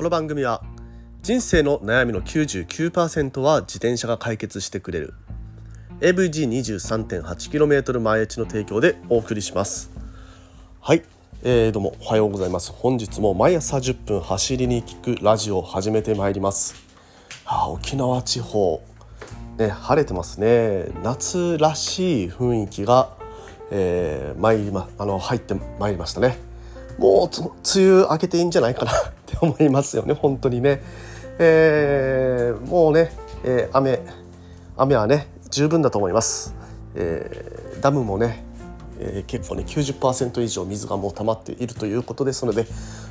この番組は人生の悩みの99%は自転車が解決してくれる AVG23.8km 前地の提供でお送りします。はい、えー、どうもおはようございます。本日も毎朝10分走りに聞くラジオを始めてまいります。あ沖縄地方。ね晴れてますね。夏らしい雰囲気が、えー、参りまあの入ってまいりましたね。もう梅雨明けていいんじゃないかな。思いますよね本当にね、えー、もうね、えー、雨雨はね十分だと思います、えー、ダムもね、えー、結構ね90%以上水がもう溜まっているということですので、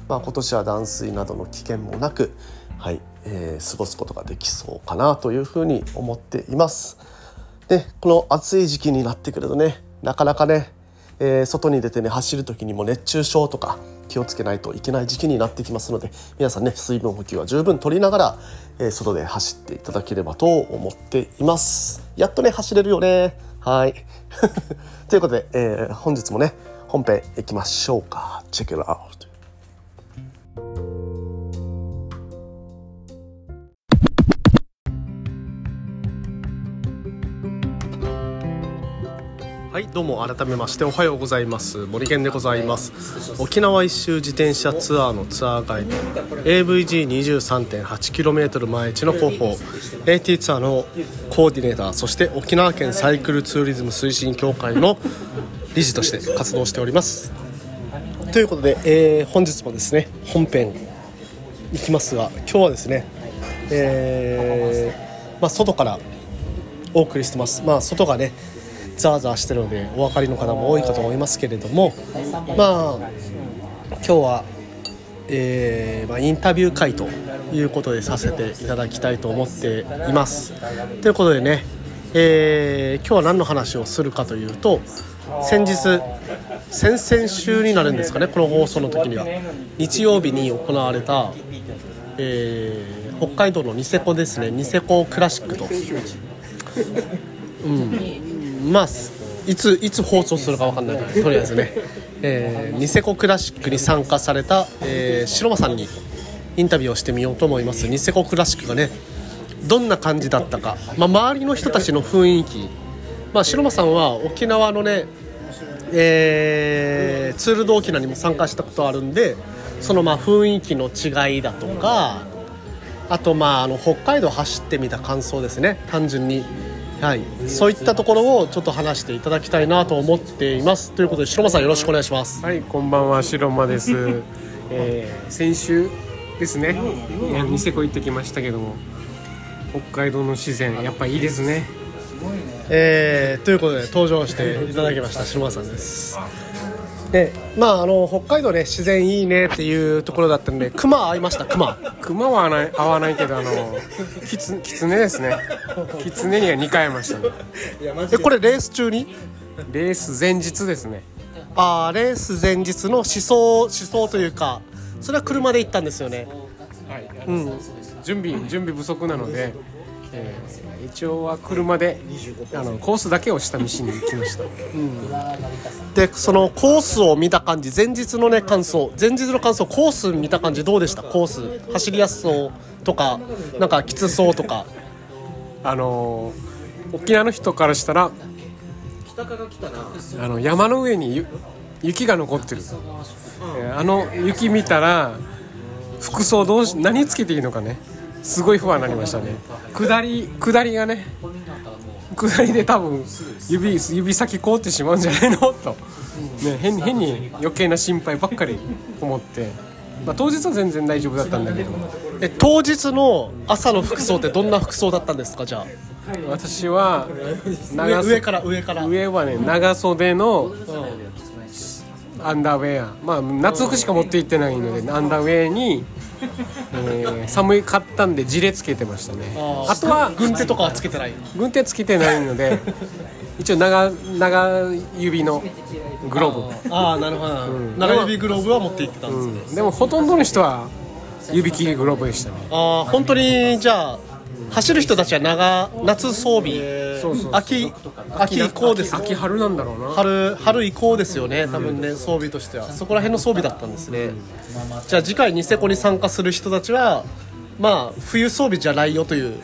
まあ、今年は断水などの危険もなく、はいえー、過ごすことができそうかなというふうに思っています。でこの暑い時期になってくるとねなかなかねえー、外に出てね走る時にも熱中症とか気をつけないといけない時期になってきますので皆さんね水分補給は十分取りながら、えー、外で走っていただければと思っています。やっとね走れるよね。はい。ということで、えー、本日もね本編いきましょうか。チェックアウトどうも改めましておはようございます。森健でございます。沖縄一周自転車ツアーのツアーガイド。AVG23.8km 前地の広報 AT ツアーのコーディネーターそして沖縄県サイクルツーリズム推進協会の理事として活動しております。ということで、えー、本日もですね本編いきますが今日はですね、えーまあ、外からお送りしてます。まあ外がねザーザーしてるのでお分かりの方も多いかと思いますけれどもまあ今日は、えーまあ、インタビュー会ということでさせていただきたいと思っています。ということでね、えー、今日は何の話をするかというと先日先々週になるんですかねこの放送の時には日曜日に行われた、えー、北海道のニセコですねニセコクラシックと。うんまあいついつ放送するか分かんないけど とりあえずね、えー、ニセコクラシックに参加された、えー、白間さんにインタビューをしてみようと思います。ニセコクラシックがねどんな感じだったか、まあ、周りの人たちの雰囲気、まあ、白間さんは沖縄のね、えー、ツールド沖縄にも参加したことあるんでそのまあ雰囲気の違いだとかあとまああの北海道走ってみた感想ですね。単純に。はい、そういったところをちょっと話していただきたいなと思っています。ということで白間さんよろしくお願いします。はいこんばんは白間です、えー、先週ですね。ニセコ行ってきましたけども北海道の自然やっぱいいですね。えー、ということで登場していただきました白間さんですでまああの北海道ね自然いいねっていうところだったんで熊会いました熊。熊は合わない合わないけどあのキツキツネですね。キツネには2回会いましたね。えこれレース中に？レース前日ですね。ああレース前日の思想思想というかそれは車で行ったんですよね。はい、うん、準備準備不足なのでえー、一応は車であのコースだけを下見しに行きました、うん、でそのコースを見た感じ前日のね感想。前日の感想コース見た感じどうでした？コース。走りやすそうとかなんかきつそうとか。あの沖縄の人からしたらあの山の上に雪が残ってる、あの雪見たら服装どうし何つけていいのかねすごい不安になりましたね。下り下りがね下りで多分指指先凍ってしまうんじゃないの？と、ね、変変に余計な心配ばっかり思って、まあ、当日は全然大丈夫だったんだけど。え当日の朝の服装ってどんな服装だったんですか？じゃあ。私は長上から上から。上はね長袖のアンダーウェア。まあ夏服しか持って行ってないのでアンダーウェアにえー、寒かったんで地れつけてましたね。あとは軍手とかはつけてない。軍手つけてないので一応長長指のグローブ。ああなるほど、うん、長指グローブは持って行ってたんですね、うん、でもほとんどの人は指切りグローブでしたね。ああ本当にじゃあ走る人たちは長夏装備そうそう秋秋以降です秋秋春なんだろうな。春春以降ですよね多分ね装備としては。そこら辺の装備だったんですね。じゃあ次回ニセコに参加する人たちはまあ冬装備じゃないよという。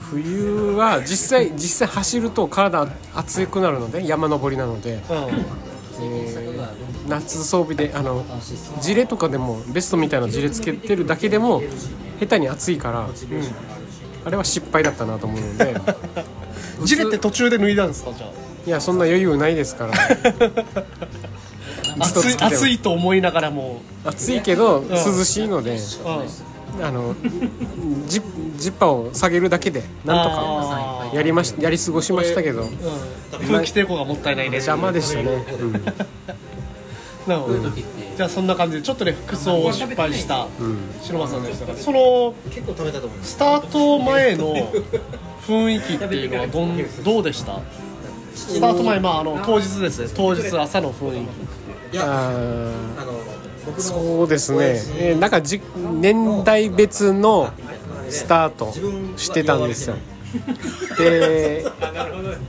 冬は実際実際走ると体熱くなるので山登りなので、うえー夏装備であのジレとかでもベストみたいなジレつけてるだけでも下手に暑いから、あれは失敗だったなと思うので。ん ジレって途中で脱いだんですか？じゃいやそんな余裕ないですから。あ暑い暑いと思いながらも。暑いけど涼しいので、うん。あのジジッパーを下げるだけでなんとかやりましやり過ごしましたけど。うん。空気抵抗がもったいないね。邪魔でしたね、うん。なるほどじゃあそんな感じでちょっとね服装を失敗した白間さんでしたがその結構食べたと思うスタート前の雰囲気っていうのはどんどうでした？スタート前まああの当日ですね。当日朝の雰囲気。いやあの僕のそうですね、えーなんかじ年代別のスタートしてたんですよ。で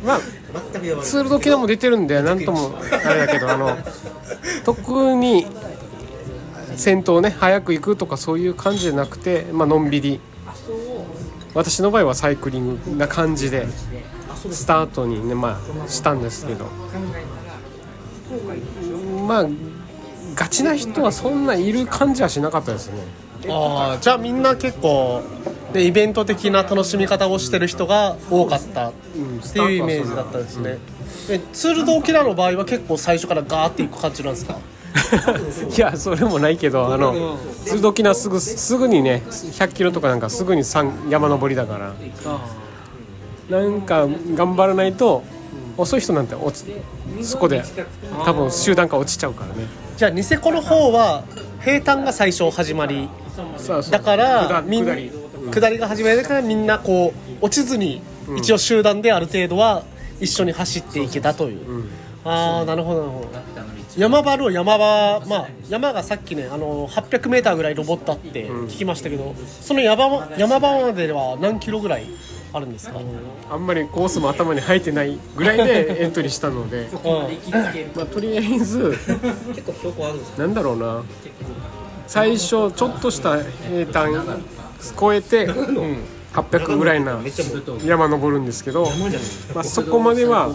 まあツール時計も出てるんでなんともあれだけどあの特に先頭ね早く行くとかそういう感じじゃなくて、まあのんびり。私の場合はサイクリングな感じでスタートにねまあしたんですけど。まあガチな人はそんないる感じはしなかったですね。ああじゃあみんな結構でイベント的な楽しみ方をしてる人が多かったっていうイメージだったんですね、えツール・ド・オキラの場合は結構最初からガーっていく感じなんですか？いやそれもないけどあの鶴時なすぐすぐにね100キロとかなんかすぐに山山登りだから。なんか頑張らないと遅い人なんて落ちそこで多分集団から落ちちゃうからね。じゃあニセコの方は平坦が最初始まり。だから下みん下りが始まりだからみんなこう落ちずに一応集団である程度は一緒に走っていけたという、ああなるほどなるほど。山場の山場まあ山がさっきねあの 800m ぐらい登ったって聞きましたけど、その山場山場までは何キロぐらいあるんですか、あんまりコースも頭に入ってないぐらいで エントリーしたので、まあ、とりあえず結構標高あるんですなんだろうな。最初ちょっとした平坦超えて、800ぐらいな山登るんですけど、まあ、そこまでは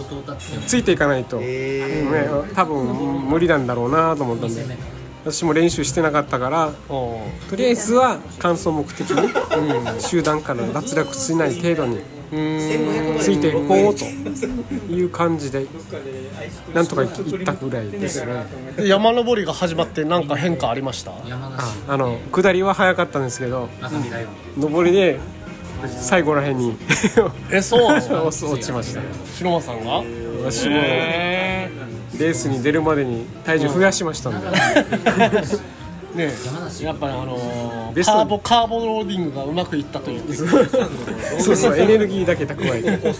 ついていかないと、ね、多分無理なんだろうなと思ったんで私も練習してなかったからうんとりあえずは完走目的に、集団から脱落しない程度についていこうという感じでなんとか行ったぐらいですね。で山登りが始まって何か変化ありました？ああの下りは早かったんですけど上りで最後らへんに。え そう？落ちました。白間さんが？私もレースに出るまでに体重増やしましたんで ねやっぱりあのーカーボカーボローディングがうまくいったという。そうそうエネルギーだけ蓄えて。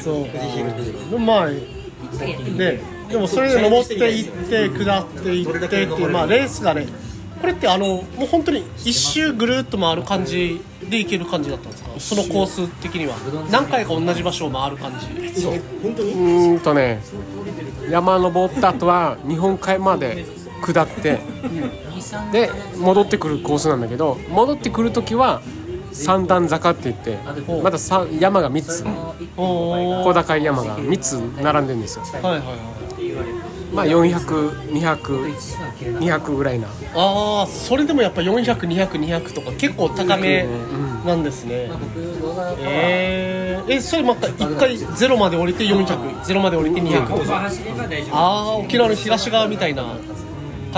そう。かまあねでもそれで登っていって下っていってっていうまあレースがねこれってあのもう本当に一周ぐるっと回る感じで行ける感じだったんですか？そのコース的には。何回か同じ場所を回る感じ。本当に？うーんとね山登った後は日本海まで下ってで戻ってくるコースなんだけど戻ってくる時は三段坂って言ってまたさ山が3つ。小高い山が3つ並んでるんですよ。はいはいはい。まあ400200ぐらいな。ああそれでもやっぱ400200200とか結構高めなんですね。えー、えそれまた1回ゼロまで降りて400ゼロまで降りて200ああ沖縄の東側みたいな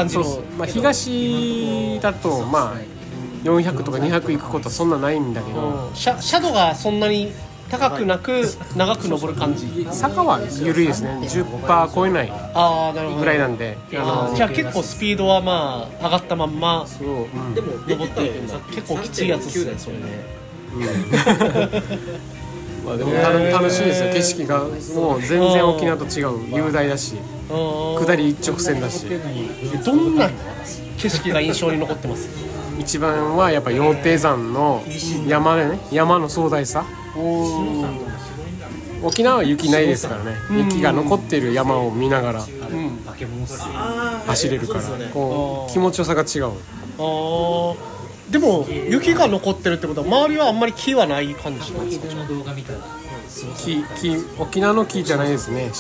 感じの。そうまあ、東だとまあ400とか200行くことはそんなないんだけど。うん。シャシャドウがそんなに高くなく長く登る感じ。坂は緩いですね。10%超えないぐらいなんで。じゃあ結構スピードはまあ上がったまんまそう。うん。でも登って。いくんだ結構きついやつっすねそれね まあ、でも楽楽しいですよ景色が。もう全然沖縄と違う雄大だしうん。下り一直線だし。どんな景色が印象に残ってます？一番はやっぱ羊蹄山の山でね山の壮大さ。沖縄は雪ないですからね。雪が残っている山を見ながら走れるから。こう気持ちよさが違うでも雪が残ってるってことは周りはあんまり木はない感じ？なんですか木木沖縄の木じゃないですね。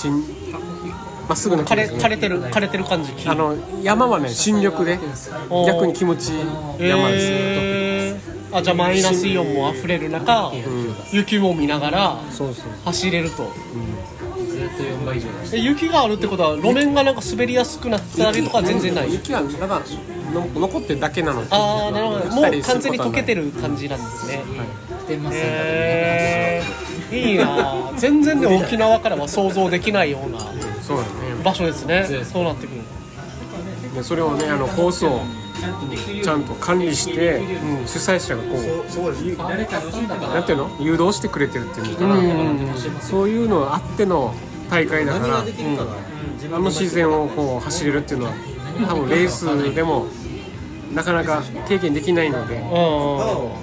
まっすぐの木枯れですね。枯れてる枯れてる感じ木。あの山はね新緑でおー。逆に気持ちいい山ですね、えーあじゃあマイナスイオンもあふれる中、雪も見ながらそうそう走れると、ずっと4倍以上でしえ雪があるってことは路面がなんか滑りやすくなったりとかは全然ない？雪はただの残ってるだけなのでああなるほど。もう完全に溶けてるる感じなんですね。た天満へえいいな全然ね沖縄からは想像できないような場所ですね。そうなってくるでそれをねあのコースをちゃんと管理して、主催者がこうそうです。なんていうの？誘導してくれてるっていうのかな、そういうのあっての大会だから、何ができるかがあの自然をこう走れるっていうのは多分レースでもなかなか経験できないので、うん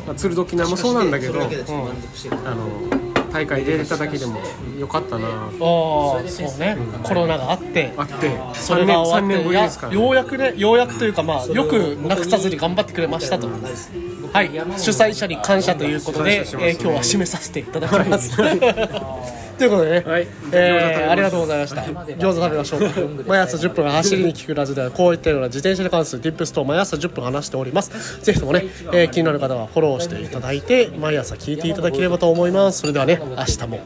まあ、鶴時縄もそうなんだけど、それだけでちょっと満足してる。あの大会出れただけでもよかったな。ああそうね。コロナがあって。あってそ3年れが終わ3年ぶりですから、ようやくねようやくというかまあよくなくさずに頑張ってくれましたと。はい。主催者に感謝ということで、ね。ー今日は締めさせていただきます ということでね、はい。えーありがとうございました。餃子食べましょう。毎朝10分走りに聞くラジオではこういったような自転車に関する Tips と毎朝10分話しております。ぜひともね、えー気になる方はフォローしていただいて毎朝聞いていただければと思います。それではね明日も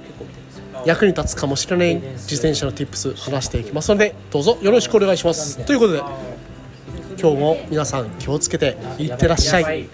役に立つかもしれない自転車の Tips 話していきますのでどうぞよろしくお願いします。ということで今日も皆さん気をつけていってらっしゃい